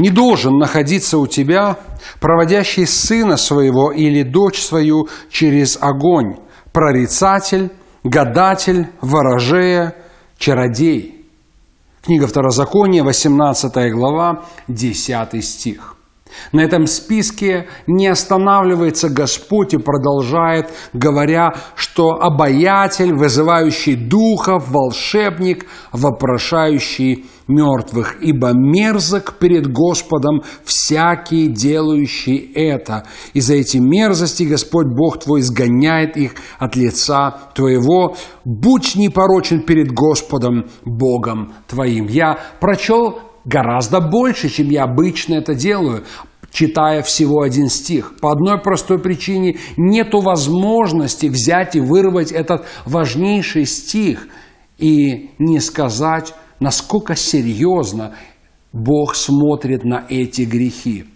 Не должен находиться у тебя проводящий сына своего или дочь свою через огонь, прорицатель, гадатель, ворожея, чародей. Книга Второзакония, 18 глава, 10 стих. На этом списке не останавливается Господь и продолжает, говоря, что обаятель, вызывающий духов, волшебник, вопрошающий мертвых, ибо мерзок перед Господом всякий, делающий это. И за эти мерзости Господь Бог твой изгоняет их от лица твоего. Будь непорочен перед Господом Богом твоим. Я прочел гораздо больше, чем я обычно это делаю читая всего один стих. По одной простой причине нету возможности взять и вырвать этот важнейший стих и не сказать, насколько серьезно Бог смотрит на эти грехи.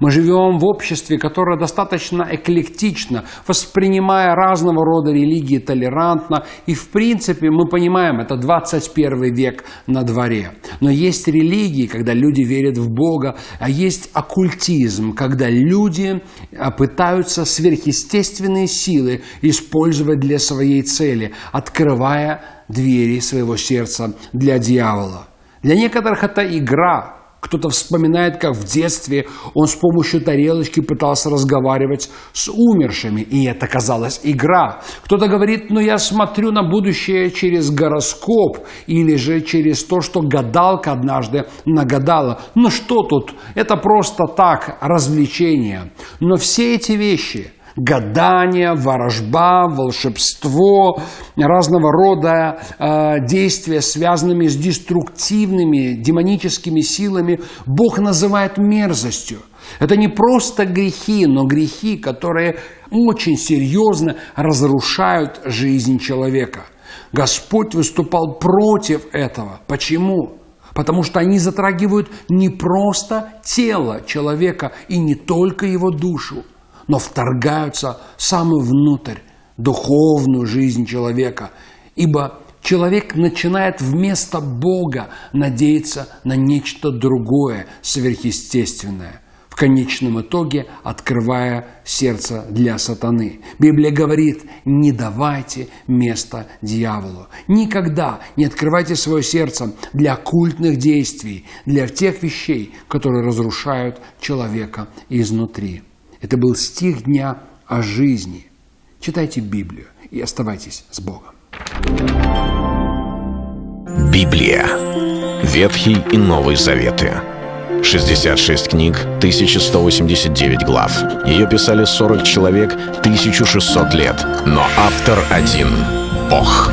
Мы живем в обществе, которое достаточно эклектично, воспринимая разного рода религии толерантно. И в принципе мы понимаем, это 21 век на дворе. Но есть религии, когда люди верят в Бога, а есть оккультизм, когда люди а, пытаются сверхъестественные силы использовать для своей цели, открывая двери своего сердца для дьявола. Для некоторых это игра, кто-то вспоминает, как в детстве он с помощью тарелочки пытался разговаривать с умершими, и это казалась игра. Кто-то говорит, ну я смотрю на будущее через гороскоп или же через то, что гадалка однажды нагадала. Ну что тут? Это просто так, развлечение. Но все эти вещи – гадание, ворожба, волшебство, разного рода э, действия, связанными с деструктивными демоническими силами, Бог называет мерзостью. Это не просто грехи, но грехи, которые очень серьезно разрушают жизнь человека. Господь выступал против этого. Почему? Потому что они затрагивают не просто тело человека и не только его душу, но вторгаются самую внутрь духовную жизнь человека. Ибо человек начинает вместо Бога надеяться на нечто другое, сверхъестественное, в конечном итоге открывая сердце для сатаны. Библия говорит, не давайте место дьяволу. Никогда не открывайте свое сердце для культных действий, для тех вещей, которые разрушают человека изнутри. Это был стих дня о жизни. Читайте Библию и оставайтесь с Богом. Библия. Ветхий и Новый Заветы. 66 книг, 1189 глав. Ее писали 40 человек, 1600 лет. Но автор один — Бог.